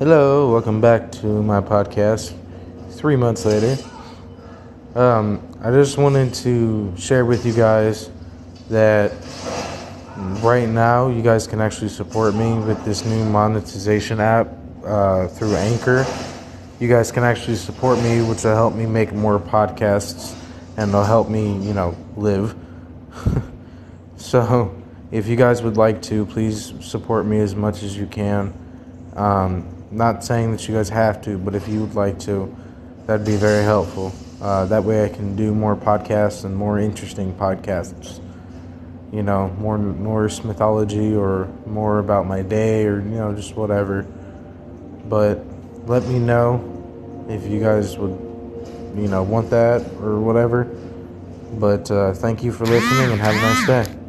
Hello, welcome back to my podcast. Three months later, um, I just wanted to share with you guys that right now you guys can actually support me with this new monetization app uh, through Anchor. You guys can actually support me, which will help me make more podcasts and they'll help me, you know, live. so, if you guys would like to, please support me as much as you can. Um, not saying that you guys have to, but if you would like to, that'd be very helpful. Uh, that way I can do more podcasts and more interesting podcasts. You know, more Norse mythology or more about my day or, you know, just whatever. But let me know if you guys would, you know, want that or whatever. But uh, thank you for listening and have a nice day.